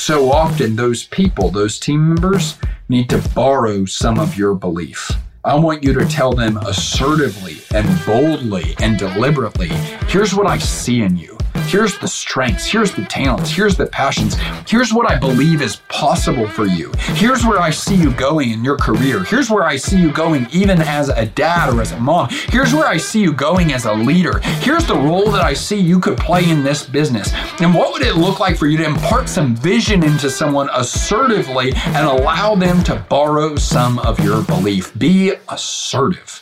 so often those people, those team members, need to borrow some of your belief. I want you to tell them assertively and boldly and deliberately here's what I see in you. Here's the strengths. Here's the talents. Here's the passions. Here's what I believe is possible for you. Here's where I see you going in your career. Here's where I see you going even as a dad or as a mom. Here's where I see you going as a leader. Here's the role that I see you could play in this business. And what would it look like for you to impart some vision into someone assertively and allow them to borrow some of your belief? Be assertive.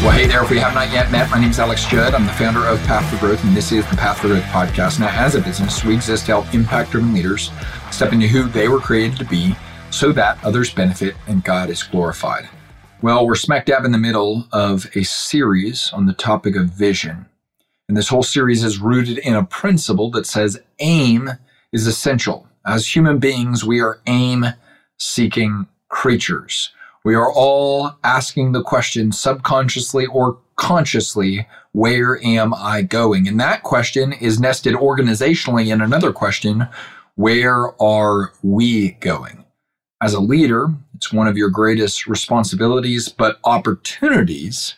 Well, hey there. If we have not yet met, my name is Alex Judd. I'm the founder of Path for Growth, and this is the Path for Growth podcast. Now, as a business, we exist to help impact driven leaders step into who they were created to be so that others benefit and God is glorified. Well, we're smack dab in the middle of a series on the topic of vision. And this whole series is rooted in a principle that says aim is essential. As human beings, we are aim seeking creatures. We are all asking the question subconsciously or consciously, where am I going? And that question is nested organizationally in another question, where are we going? As a leader, it's one of your greatest responsibilities, but opportunities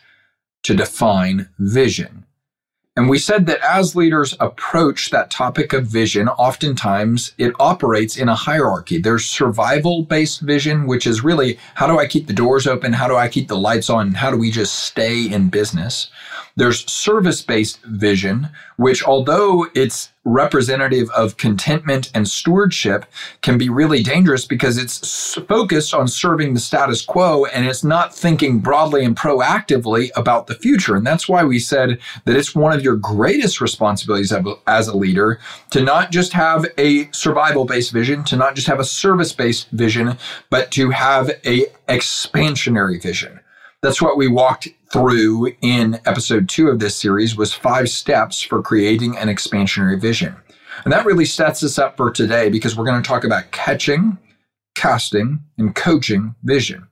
to define vision. And we said that as leaders approach that topic of vision, oftentimes it operates in a hierarchy. There's survival based vision, which is really how do I keep the doors open? How do I keep the lights on? How do we just stay in business? There's service based vision, which although it's representative of contentment and stewardship can be really dangerous because it's focused on serving the status quo and it's not thinking broadly and proactively about the future. And that's why we said that it's one of your greatest responsibilities as a leader to not just have a survival based vision, to not just have a service based vision, but to have a expansionary vision. That's what we walked through in episode two of this series was five steps for creating an expansionary vision. And that really sets us up for today because we're going to talk about catching, casting, and coaching vision.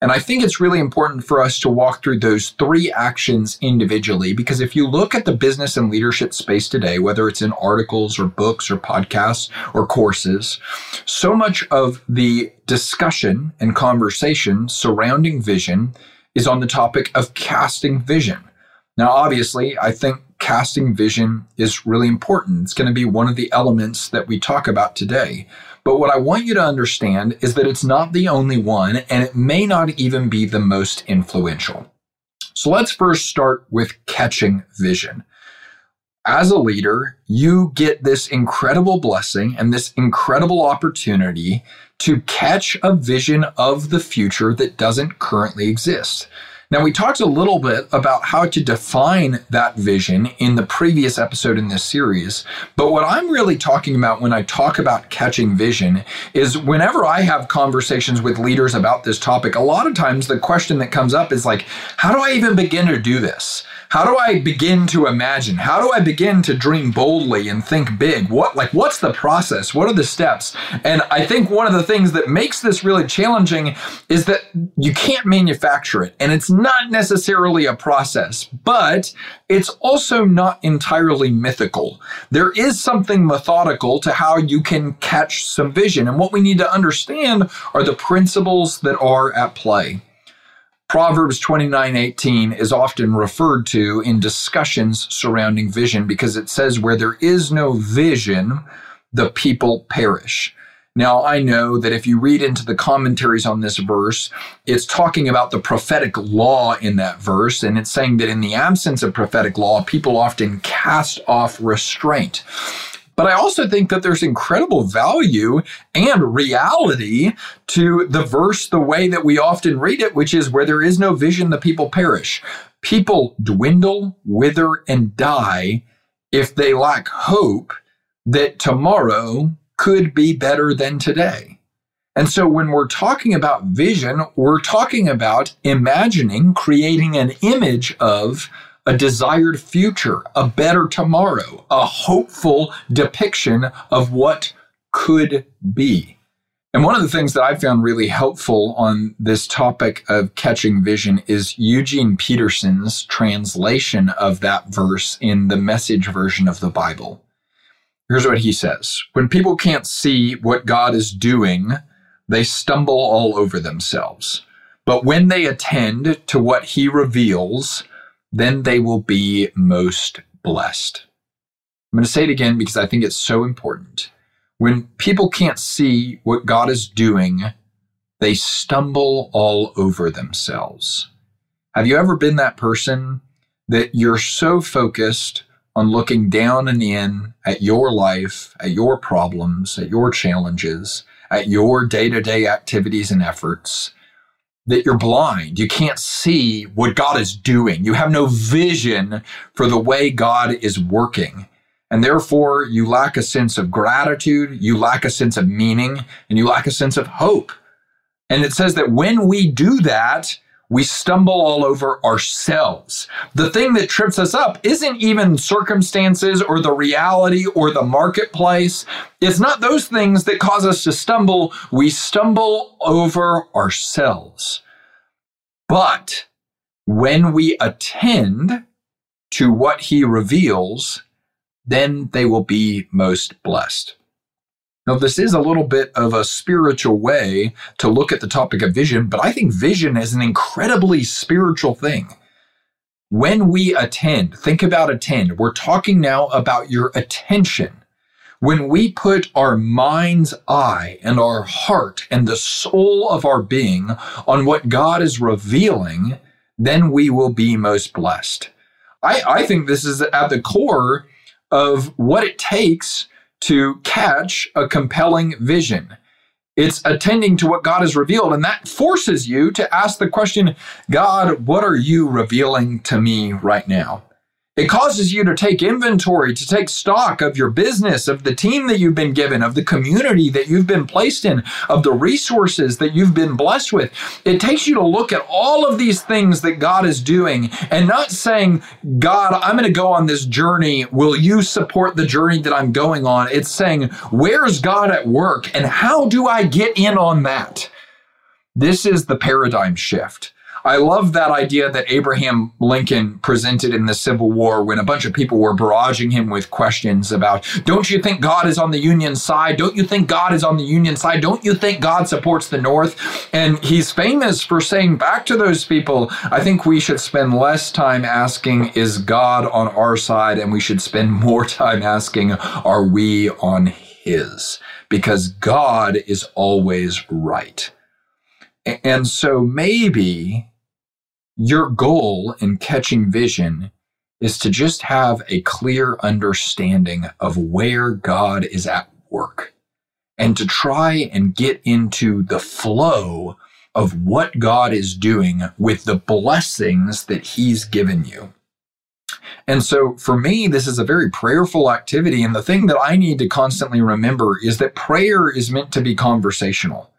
And I think it's really important for us to walk through those three actions individually because if you look at the business and leadership space today, whether it's in articles or books or podcasts or courses, so much of the discussion and conversation surrounding vision is on the topic of casting vision. Now, obviously, I think casting vision is really important. It's going to be one of the elements that we talk about today. But what I want you to understand is that it's not the only one, and it may not even be the most influential. So let's first start with catching vision. As a leader, you get this incredible blessing and this incredible opportunity to catch a vision of the future that doesn't currently exist. Now, we talked a little bit about how to define that vision in the previous episode in this series. But what I'm really talking about when I talk about catching vision is whenever I have conversations with leaders about this topic, a lot of times the question that comes up is like, how do I even begin to do this? How do I begin to imagine? How do I begin to dream boldly and think big? What like what's the process? What are the steps? And I think one of the things that makes this really challenging is that you can't manufacture it and it's not necessarily a process, but it's also not entirely mythical. There is something methodical to how you can catch some vision. And what we need to understand are the principles that are at play. Proverbs 29:18 is often referred to in discussions surrounding vision because it says where there is no vision the people perish. Now, I know that if you read into the commentaries on this verse, it's talking about the prophetic law in that verse, and it's saying that in the absence of prophetic law, people often cast off restraint. But I also think that there's incredible value and reality to the verse the way that we often read it, which is where there is no vision, the people perish. People dwindle, wither, and die if they lack hope that tomorrow could be better than today. And so when we're talking about vision, we're talking about imagining, creating an image of a desired future, a better tomorrow, a hopeful depiction of what could be. And one of the things that I found really helpful on this topic of catching vision is Eugene Peterson's translation of that verse in the message version of the Bible. Here's what he says When people can't see what God is doing, they stumble all over themselves. But when they attend to what he reveals, then they will be most blessed. I'm going to say it again because I think it's so important. When people can't see what God is doing, they stumble all over themselves. Have you ever been that person that you're so focused on looking down and in at your life, at your problems, at your challenges, at your day to day activities and efforts, that you're blind. You can't see what God is doing. You have no vision for the way God is working. And therefore, you lack a sense of gratitude, you lack a sense of meaning, and you lack a sense of hope. And it says that when we do that, we stumble all over ourselves. The thing that trips us up isn't even circumstances or the reality or the marketplace. It's not those things that cause us to stumble. We stumble over ourselves. But when we attend to what he reveals, then they will be most blessed. Now, this is a little bit of a spiritual way to look at the topic of vision, but I think vision is an incredibly spiritual thing. When we attend, think about attend. We're talking now about your attention. When we put our mind's eye and our heart and the soul of our being on what God is revealing, then we will be most blessed. I, I think this is at the core of what it takes to catch a compelling vision. It's attending to what God has revealed, and that forces you to ask the question God, what are you revealing to me right now? It causes you to take inventory, to take stock of your business, of the team that you've been given, of the community that you've been placed in, of the resources that you've been blessed with. It takes you to look at all of these things that God is doing and not saying, God, I'm going to go on this journey. Will you support the journey that I'm going on? It's saying, where's God at work and how do I get in on that? This is the paradigm shift. I love that idea that Abraham Lincoln presented in the Civil War when a bunch of people were barraging him with questions about, don't you think God is on the Union side? Don't you think God is on the Union side? Don't you think God supports the North? And he's famous for saying back to those people, I think we should spend less time asking, is God on our side? And we should spend more time asking, are we on his? Because God is always right. And so maybe your goal in catching vision is to just have a clear understanding of where God is at work and to try and get into the flow of what God is doing with the blessings that He's given you. And so for me, this is a very prayerful activity. And the thing that I need to constantly remember is that prayer is meant to be conversational.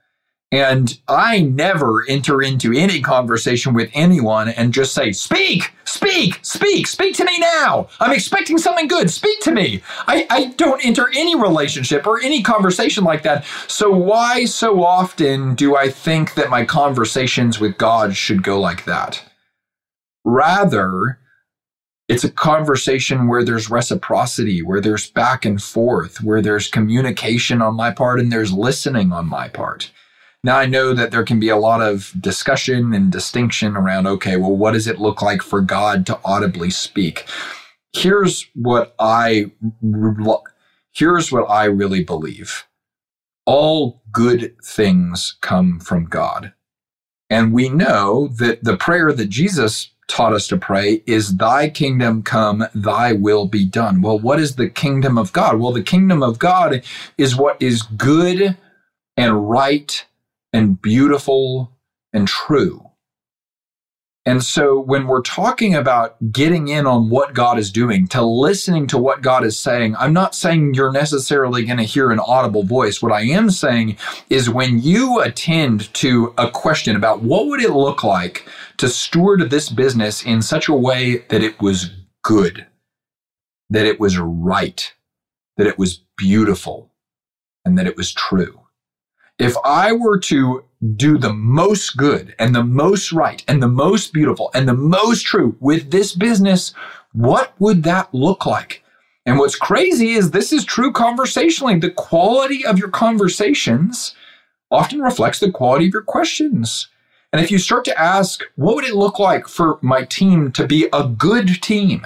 And I never enter into any conversation with anyone and just say, Speak, speak, speak, speak to me now. I'm expecting something good. Speak to me. I, I don't enter any relationship or any conversation like that. So, why so often do I think that my conversations with God should go like that? Rather, it's a conversation where there's reciprocity, where there's back and forth, where there's communication on my part and there's listening on my part. Now, I know that there can be a lot of discussion and distinction around, okay, well, what does it look like for God to audibly speak? Here's what I, here's what I really believe. All good things come from God. And we know that the prayer that Jesus taught us to pray is thy kingdom come thy will be done well what is the kingdom of god well the kingdom of god is what is good and right and beautiful and true. And so when we're talking about getting in on what God is doing, to listening to what God is saying, I'm not saying you're necessarily going to hear an audible voice. What I am saying is when you attend to a question about what would it look like to steward this business in such a way that it was good, that it was right, that it was beautiful, and that it was true if I were to do the most good and the most right and the most beautiful and the most true with this business, what would that look like? And what's crazy is this is true conversationally. The quality of your conversations often reflects the quality of your questions. And if you start to ask, what would it look like for my team to be a good team?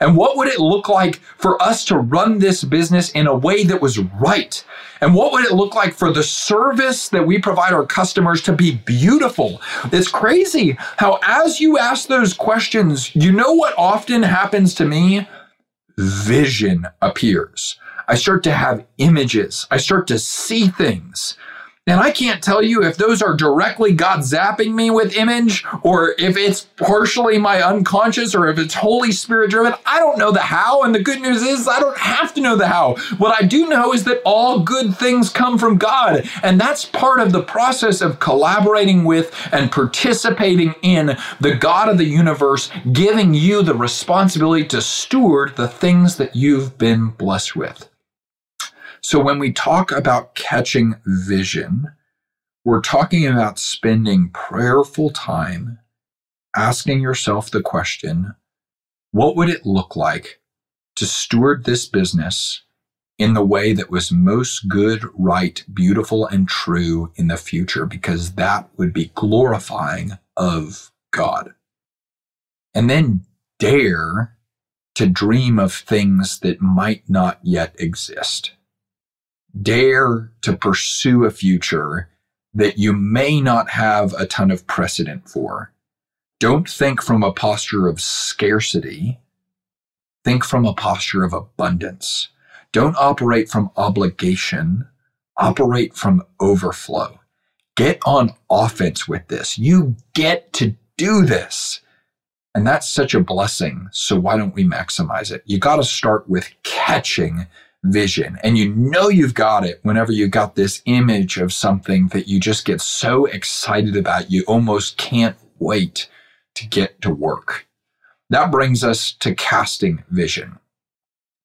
And what would it look like for us to run this business in a way that was right? And what would it look like for the service that we provide our customers to be beautiful? It's crazy how, as you ask those questions, you know what often happens to me? Vision appears. I start to have images. I start to see things. And I can't tell you if those are directly God zapping me with image or if it's partially my unconscious or if it's Holy Spirit driven. I don't know the how. And the good news is I don't have to know the how. What I do know is that all good things come from God. And that's part of the process of collaborating with and participating in the God of the universe, giving you the responsibility to steward the things that you've been blessed with. So when we talk about catching vision, we're talking about spending prayerful time asking yourself the question what would it look like to steward this business in the way that was most good, right, beautiful, and true in the future? Because that would be glorifying of God. And then dare to dream of things that might not yet exist dare to pursue a future that you may not have a ton of precedent for. Don't think from a posture of scarcity. Think from a posture of abundance. Don't operate from obligation. Operate from overflow. Get on offense with this. You get to do this. And that's such a blessing. So why don't we maximize it? You got to start with catching vision. And you know you've got it whenever you got this image of something that you just get so excited about, you almost can't wait to get to work. That brings us to casting vision.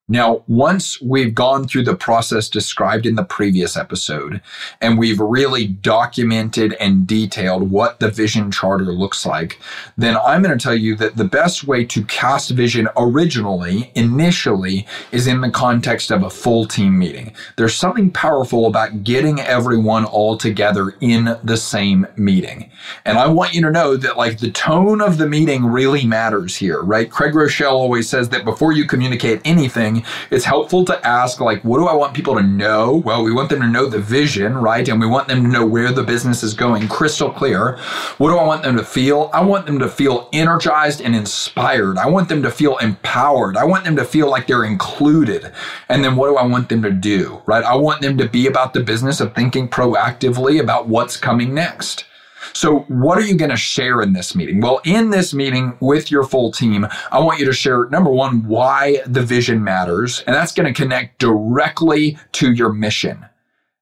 Now, once we've gone through the process described in the previous episode, and we've really documented and detailed what the vision charter looks like, then I'm going to tell you that the best way to cast vision originally, initially, is in the context of a full team meeting. There's something powerful about getting everyone all together in the same meeting. And I want you to know that, like, the tone of the meeting really matters here, right? Craig Groeschel always says that before you communicate anything, it's helpful to ask, like, what do I want people to know? Well, we want them to know the vision, right? And we want them to know where the business is going crystal clear. What do I want them to feel? I want them to feel energized and inspired. I want them to feel empowered. I want them to feel like they're included. And then what do I want them to do, right? I want them to be about the business of thinking proactively about what's coming next. So, what are you going to share in this meeting? Well, in this meeting with your full team, I want you to share number one, why the vision matters. And that's going to connect directly to your mission.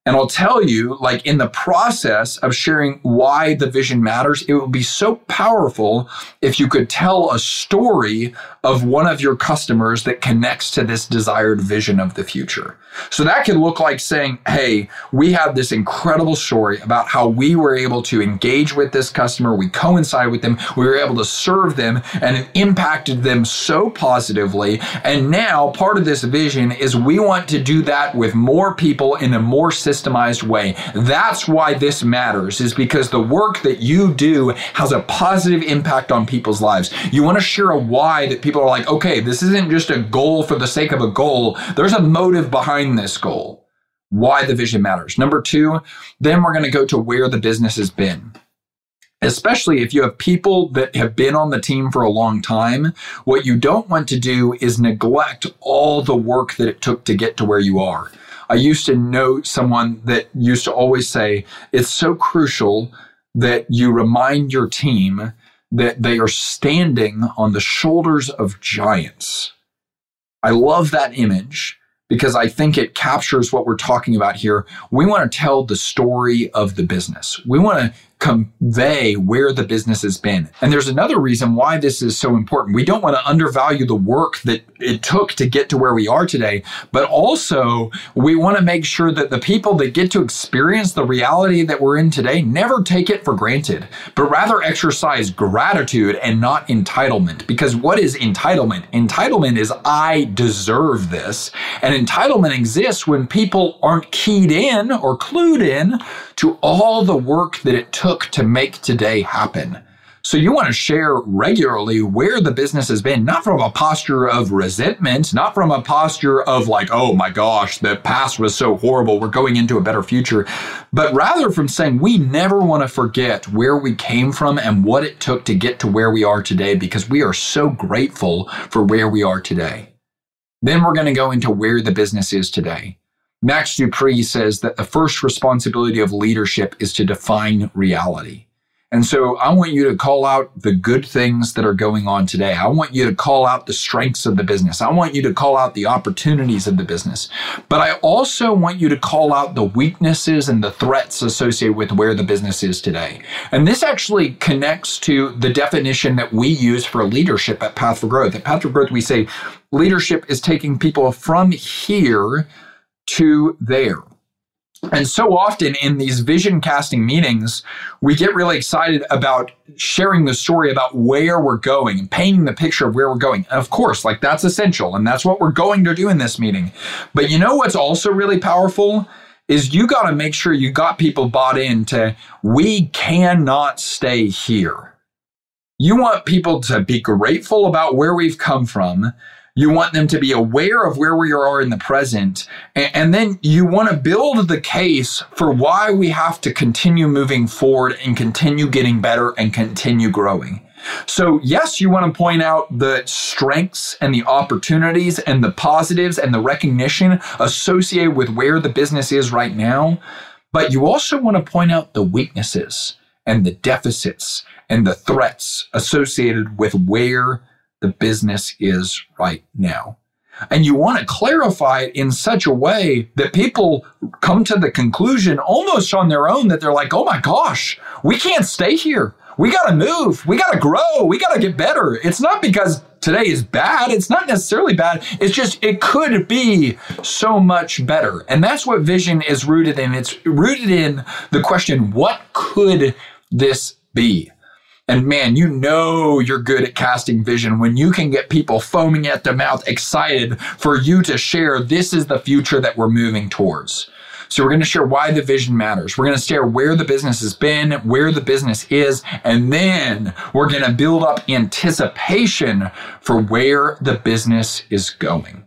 And I'll tell you, like in the process of sharing why the vision matters, it would be so powerful if you could tell a story of one of your customers that connects to this desired vision of the future. So that could look like saying, Hey, we have this incredible story about how we were able to engage with this customer. We coincide with them. We were able to serve them and it impacted them so positively. And now part of this vision is we want to do that with more people in a more systemized way. That's why this matters is because the work that you do has a positive impact on people's lives. You want to share a why that people are like, okay, this isn't just a goal for the sake of a goal. There's a motive behind this goal. Why the vision matters. Number two, then we're going to go to where the business has been especially if you have people that have been on the team for a long time, what you don't want to do is neglect all the work that it took to get to where you are. I used to know someone that used to always say, it's so crucial that you remind your team that they are standing on the shoulders of giants. I love that image because I think it captures what we're talking about here. We want to tell the story of the business. We want to convey where the business has been. And there's another reason why this is so important. We don't want to undervalue the work that it took to get to where we are today, but also we want to make sure that the people that get to experience the reality that we're in today never take it for granted, but rather exercise gratitude and not entitlement. Because what is entitlement? Entitlement is I deserve this. And entitlement exists when people aren't keyed in or clued in to all the work that it took to make today happen. So you want to share regularly where the business has been, not from a posture of resentment, not from a posture of like, oh my gosh, the past was so horrible, we're going into a better future, but rather from saying we never want to forget where we came from and what it took to get to where we are today because we are so grateful for where we are today. Then we're going to go into where the business is today. Max De Pree says that the first responsibility of leadership is to define reality. And so I want you to call out the good things that are going on today. I want you to call out the strengths of the business. I want you to call out the opportunities of the business. But I also want you to call out the weaknesses and the threats associated with where the business is today. And this actually connects to the definition that we use for leadership at Path for Growth. At Path for Growth, we say leadership is taking people from here to there. And so often in these vision casting meetings, we get really excited about sharing the story about where we're going and painting the picture of where we're going. And of course, like that's essential. And that's what we're going to do in this meeting. But you know what's also really powerful? Is you got to make sure you got people bought into we cannot stay here. You want people to be grateful about where we've come from you want them to be aware of where we are in the present. And, then you want to build the case for why we have to continue moving forward and continue getting better and continue growing. So, yes, you want to point out the strengths and the opportunities and the positives and the recognition associated with where the business is right now. But you also want to point out the weaknesses and the deficits and the threats associated with where the business is right now. And you want to clarify it in such a way that people come to the conclusion almost on their own that they're like, oh my gosh, we can't stay here. We got to move. We got to grow. We got to get better. It's not because today is bad. It's not necessarily bad. It's just, it could be so much better. And that's what vision is rooted in. It's rooted in the question, what could this be? And man, you know you're good at casting vision when you can get people foaming at the mouth, excited for you to share this is the future that we're moving towards. So we're going to share why the vision matters. We're going to share where the business has been, where the business is, and then we're going to build up anticipation for where the business is going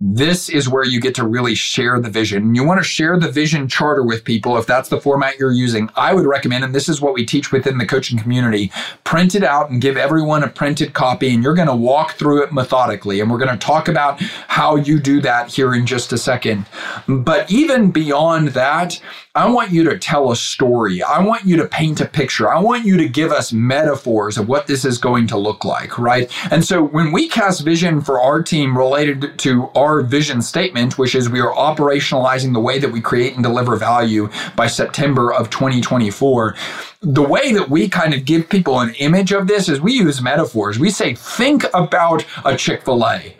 this is where you get to really share the vision. You want to share the vision charter with people if that's the format you're using. I would recommend, and this is what we teach within the coaching community, print it out and give everyone a printed copy, and you're going to walk through it methodically. And we're going to talk about how you do that here in just a second. But even beyond that, I want you to tell a story. I want you to paint a picture. I want you to give us metaphors of what this is going to look like, right? And so when we cast vision for our team related to our vision statement, which is we are operationalizing the way that we create and deliver value by September of 2024, the way that we kind of give people an image of this is we use metaphors. We say, think about a Chick fil A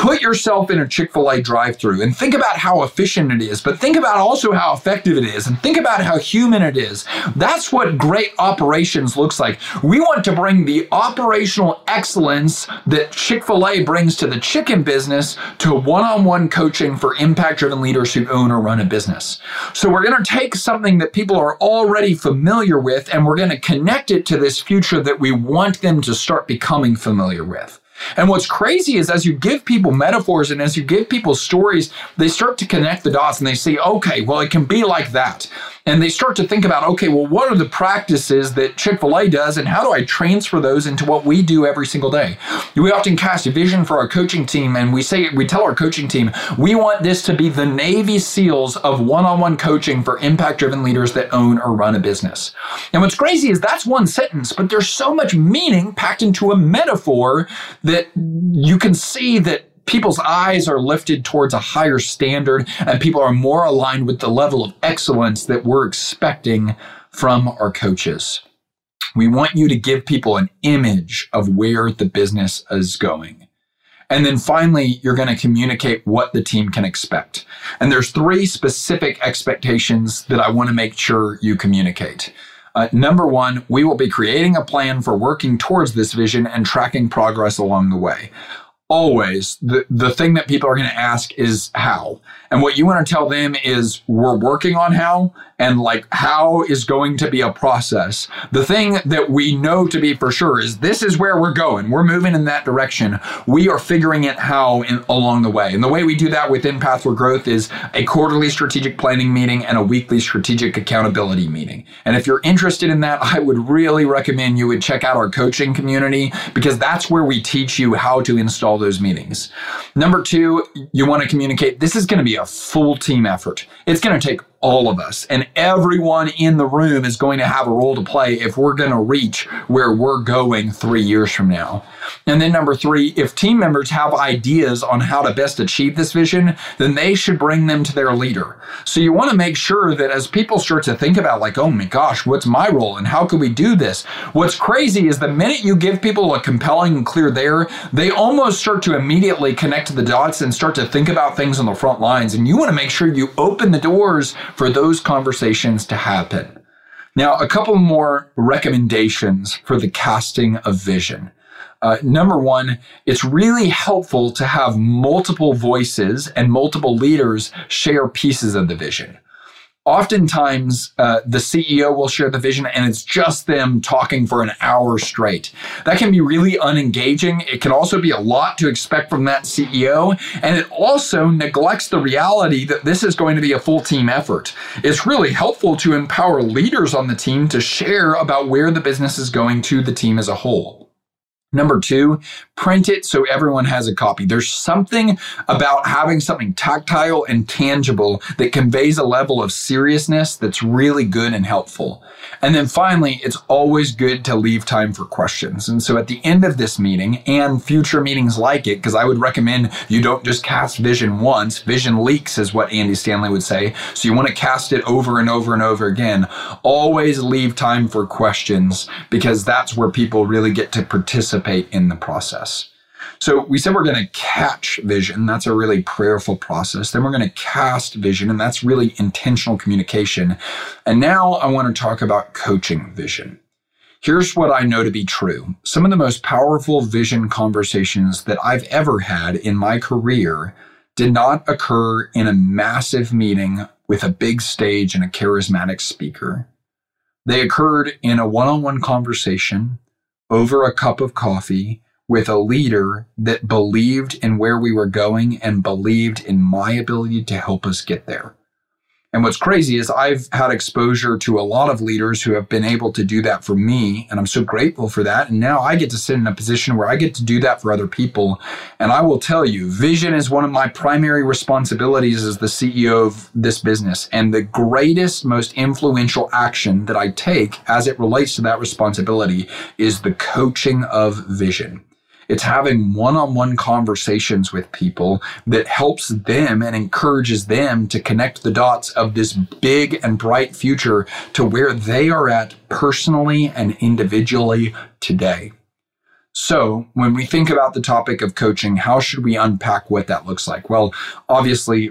put yourself in a Chick-fil-A drive-through and think about how efficient it is, but think about also how effective it is and think about how human it is. That's what great operations looks like. We want to bring the operational excellence that Chick-fil-A brings to the chicken business to one-on-one coaching for impact-driven leaders who own or run a business. So we're going to take something that people are already familiar with and we're going to connect it to this future that we want them to start becoming familiar with. And what's crazy is as you give people metaphors and as you give people stories, they start to connect the dots and they say, okay, well, it can be like that. And they start to think about, okay, well, what are the practices that Chick fil A does and how do I transfer those into what we do every single day? We often cast a vision for our coaching team and we say, we tell our coaching team, we want this to be the Navy SEALs of one on one coaching for impact driven leaders that own or run a business. And what's crazy is that's one sentence, but there's so much meaning packed into a metaphor that you can see that people's eyes are lifted towards a higher standard and people are more aligned with the level of excellence that we're expecting from our coaches. We want you to give people an image of where the business is going. And then finally, you're going to communicate what the team can expect. And there's three specific expectations that I want to make sure you communicate. Uh, number one, we will be creating a plan for working towards this vision and tracking progress along the way always the, the thing that people are going to ask is how. And what you want to tell them is we're working on how and like how is going to be a process. The thing that we know to be for sure is this is where we're going. We're moving in that direction. We are figuring it how in, along the way. And the way we do that within Path for Growth is a quarterly strategic planning meeting and a weekly strategic accountability meeting. And if you're interested in that, I would really recommend you would check out our coaching community because that's where we teach you how to install those meetings. Number two, you want to communicate this is going to be a full team effort. It's going to take all of us. And everyone in the room is going to have a role to play if we're going to reach where we're going three years from now. And then number three, if team members have ideas on how to best achieve this vision, then they should bring them to their leader. So you want to make sure that as people start to think about like, oh my gosh, what's my role and how can we do this? What's crazy is the minute you give people a compelling and clear there, they almost start to immediately connect to the dots and start to think about things on the front lines. And you want to make sure you open the doors for those conversations to happen. Now, a couple more recommendations for the casting of vision. Uh, number one, it's really helpful to have multiple voices and multiple leaders share pieces of the vision oftentimes uh, the CEO will share the vision and it's just them talking for an hour straight. That can be really unengaging. It can also be a lot to expect from that CEO. And it also neglects the reality that this is going to be a full team effort. It's really helpful to empower leaders on the team to share about where the business is going to the team as a whole. Number two, print it so everyone has a copy. There's something about having something tactile and tangible that conveys a level of seriousness that's really good and helpful. And then finally, it's always good to leave time for questions. And so at the end of this meeting and future meetings like it, because I would recommend you don't just cast vision once, vision leaks is what Andy Stanley would say. So you want to cast it over and over and over again. Always leave time for questions because that's where people really get to participate participate in the process. So we said we're going to catch vision. That's a really prayerful process. Then we're going to cast vision, and that's really intentional communication. And now I want to talk about coaching vision. Here's what I know to be true. Some of the most powerful vision conversations that I've ever had in my career did not occur in a massive meeting with a big stage and a charismatic speaker. They occurred in a one on one conversation over a cup of coffee with a leader that believed in where we were going and believed in my ability to help us get there. And what's crazy is I've had exposure to a lot of leaders who have been able to do that for me. And I'm so grateful for that. And now I get to sit in a position where I get to do that for other people. And I will tell you, vision is one of my primary responsibilities as the CEO of this business. And the greatest, most influential action that I take as it relates to that responsibility is the coaching of vision. It's having one on one conversations with people that helps them and encourages them to connect the dots of this big and bright future to where they are at personally and individually today. So, when we think about the topic of coaching, how should we unpack what that looks like? Well, obviously,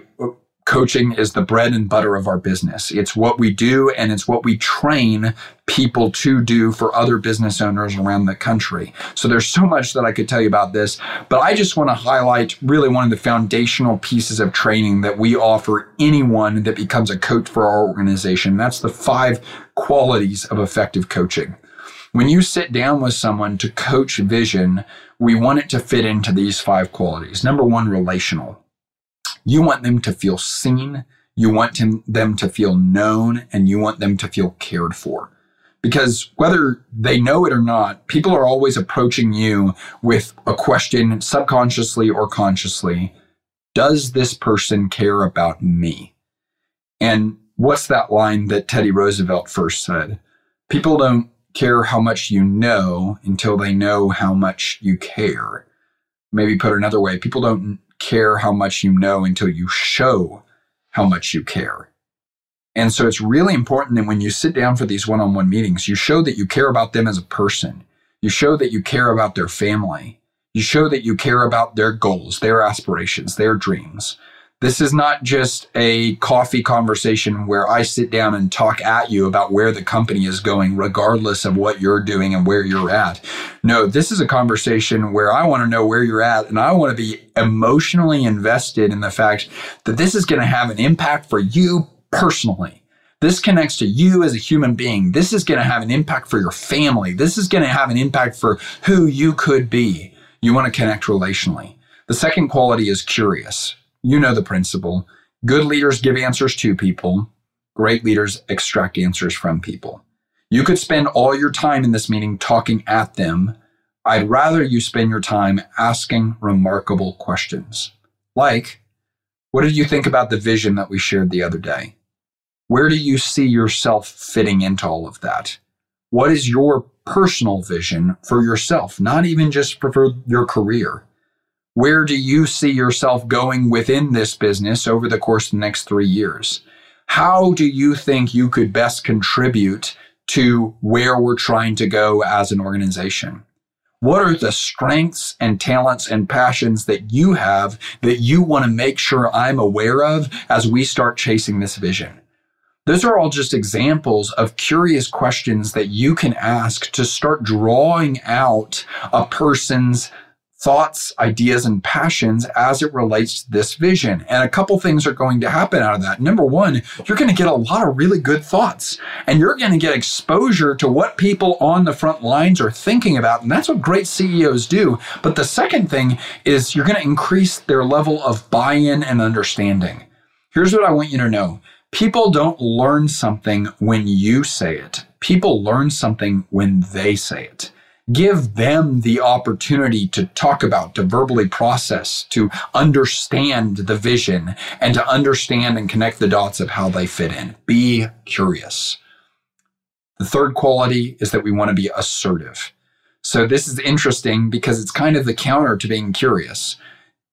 coaching is the bread and butter of our business. It's what we do and it's what we train people to do for other business owners around the country. So there's so much that I could tell you about this, but I just want to highlight really one of the foundational pieces of training that we offer anyone that becomes a coach for our organization. That's the five qualities of effective coaching. When you sit down with someone to coach vision, we want it to fit into these five qualities. Number one, relational. You want them to feel seen, you want them to feel known, and you want them to feel cared for. Because whether they know it or not, people are always approaching you with a question, subconsciously or consciously Does this person care about me? And what's that line that Teddy Roosevelt first said? People don't care how much you know until they know how much you care. Maybe put another way, people don't care how much you know until you show how much you care. And so it's really important that when you sit down for these one on one meetings, you show that you care about them as a person. You show that you care about their family. You show that you care about their goals, their aspirations, their dreams. This is not just a coffee conversation where I sit down and talk at you about where the company is going, regardless of what you're doing and where you're at. No, this is a conversation where I want to know where you're at and I want to be emotionally invested in the fact that this is going to have an impact for you personally. This connects to you as a human being. This is going to have an impact for your family. This is going to have an impact for who you could be. You want to connect relationally. The second quality is curious. You know the principle. Good leaders give answers to people. Great leaders extract answers from people. You could spend all your time in this meeting talking at them. I'd rather you spend your time asking remarkable questions. Like, what did you think about the vision that we shared the other day? Where do you see yourself fitting into all of that? What is your personal vision for yourself, not even just for your career? Where do you see yourself going within this business over the course of the next three years? How do you think you could best contribute to where we're trying to go as an organization? What are the strengths and talents and passions that you have that you want to make sure I'm aware of as we start chasing this vision? Those are all just examples of curious questions that you can ask to start drawing out a person's thoughts, ideas, and passions as it relates to this vision. And a couple things are going to happen out of that. Number one, you're going to get a lot of really good thoughts and you're going to get exposure to what people on the front lines are thinking about. And that's what great CEOs do. But the second thing is you're going to increase their level of buy in and understanding. Here's what I want you to know. People don't learn something when you say it. People learn something when they say it give them the opportunity to talk about, to verbally process, to understand the vision, and to understand and connect the dots of how they fit in. Be curious. The third quality is that we want to be assertive. So this is interesting because it's kind of the counter to being curious.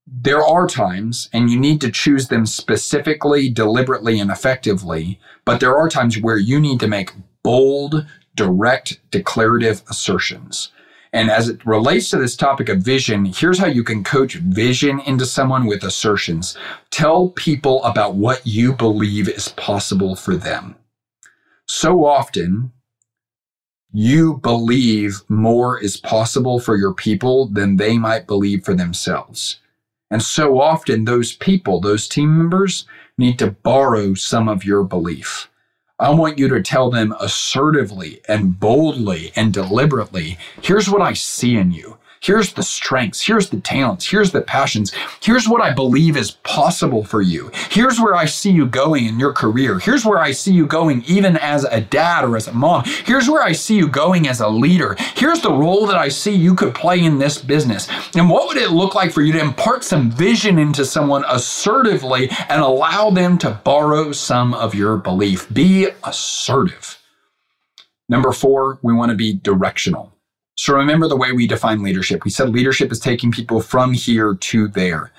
There are times, and you need to choose them specifically, deliberately, and effectively, but there are times where you need to make bold, direct declarative assertions. And as it relates to this topic of vision, here's how you can coach vision into someone with assertions. Tell people about what you believe is possible for them. So often, you believe more is possible for your people than they might believe for themselves. And so often, those people, those team members, need to borrow some of your belief. I want you to tell them assertively and boldly and deliberately here's what I see in you. Here's the strengths. Here's the talents. Here's the passions. Here's what I believe is possible for you. Here's where I see you going in your career. Here's where I see you going even as a dad or as a mom. Here's where I see you going as a leader. Here's the role that I see you could play in this business. And what would it look like for you to impart some vision into someone assertively and allow them to borrow some of your belief? Be assertive. Number four, we want to be directional. So remember the way we define leadership. We said leadership is taking people from here to there.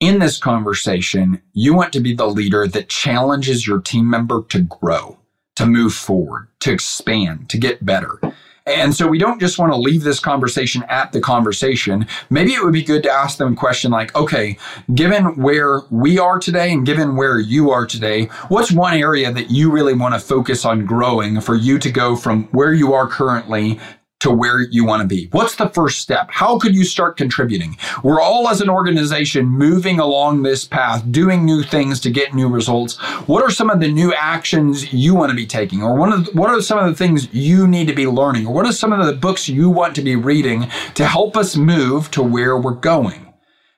In this conversation, you want to be the leader that challenges your team member to grow, to move forward, to expand, to get better. And so we don't just want to leave this conversation at the conversation. Maybe it would be good to ask them a question like, okay, given where we are today and given where you are today, what's one area that you really want to focus on growing for you to go from where you are currently to where you want to be? What's the first step? How could you start contributing? We're all as an organization moving along this path, doing new things to get new results. What are some of the new actions you want to be taking? Or are, what are some of the things you need to be learning? Or what are some of the books you want to be reading to help us move to where we're going?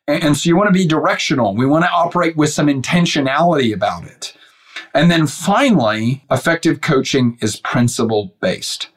And, and so you want to be directional. We want to operate with some intentionality about it. And then finally, effective coaching is principle based.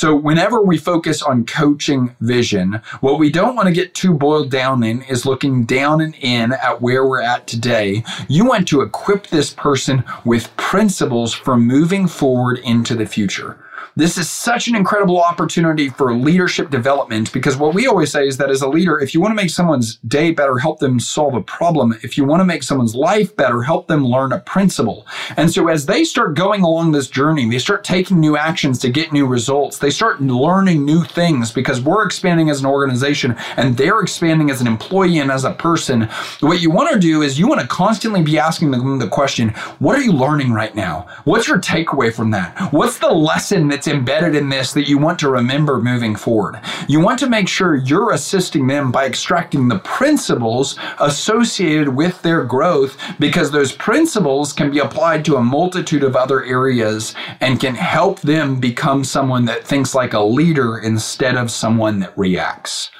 So, whenever we focus on coaching vision, what we don't want to get too boiled down in is looking down and in at where we're at today. You want to equip this person with principles for moving forward into the future. This is such an incredible opportunity for leadership development because what we always say is that as a leader, if you want to make someone's day better, help them solve a problem. If you want to make someone's life better, help them learn a principle. And so as they start going along this journey, they start taking new actions to get new results. They start learning new things because we're expanding as an organization and they're expanding as an employee and as a person. What you want to do is you want to constantly be asking them the question, what are you learning right now? What's your takeaway from that? What's the lesson that's embedded in this that you want to remember moving forward. You want to make sure you're assisting them by extracting the principles associated with their growth because those principles can be applied to a multitude of other areas and can help them become someone that thinks like a leader instead of someone that reacts.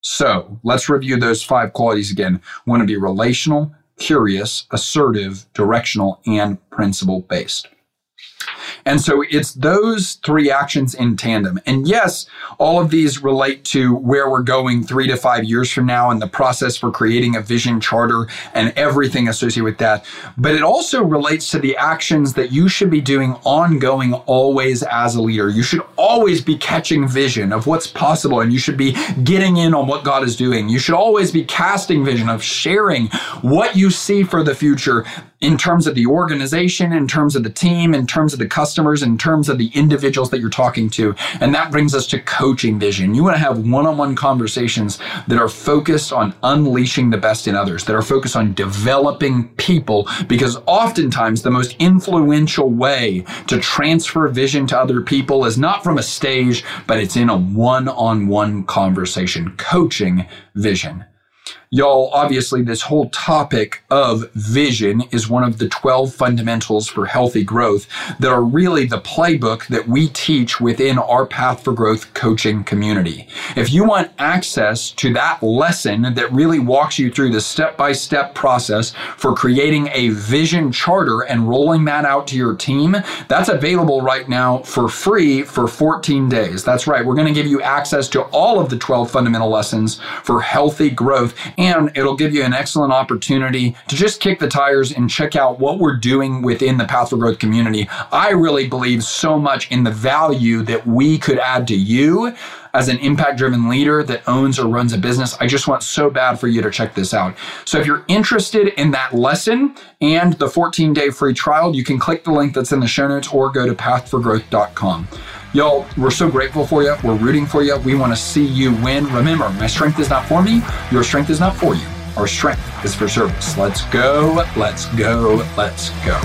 So let's review those five qualities again. Want to be relational, curious, assertive, directional, and principle based. And so it's those three actions in tandem. And yes, all of these relate to where we're going three to five years from now and the process for creating a vision charter and everything associated with that. But it also relates to the actions that you should be doing ongoing always as a leader. You should always be catching vision of what's possible and you should be getting in on what God is doing. You should always be casting vision of sharing what you see for the future in terms of the organization, in terms of the team, in terms of the customers, in terms of the individuals that you're talking to. And that brings us to coaching vision. You want to have one on one conversations that are focused on unleashing the best in others, that are focused on developing people, because oftentimes the most influential way to transfer vision to other people is not from a stage, but it's in a one on one conversation, coaching vision. Y'all, obviously, this whole topic of vision is one of the 12 fundamentals for healthy growth that are really the playbook that we teach within our Path for Growth coaching community. If you want access to that lesson that really walks you through the step by step process for creating a vision charter and rolling that out to your team, that's available right now for free for 14 days. That's right. We're going to give you access to all of the 12 fundamental lessons for healthy growth and it'll give you an excellent opportunity to just kick the tires and check out what we're doing within the Path for Growth community. I really believe so much in the value that we could add to you as an impact driven leader that owns or runs a business. I just want so bad for you to check this out. So if you're interested in that lesson and the 14 day free trial, you can click the link that's in the show notes or go to pathforgrowth.com. Y'all, we're so grateful for you. We're rooting for you. We want to see you win. Remember, my strength is not for me. Your strength is not for you. Our strength is for service. Let's go. Let's go. Let's go.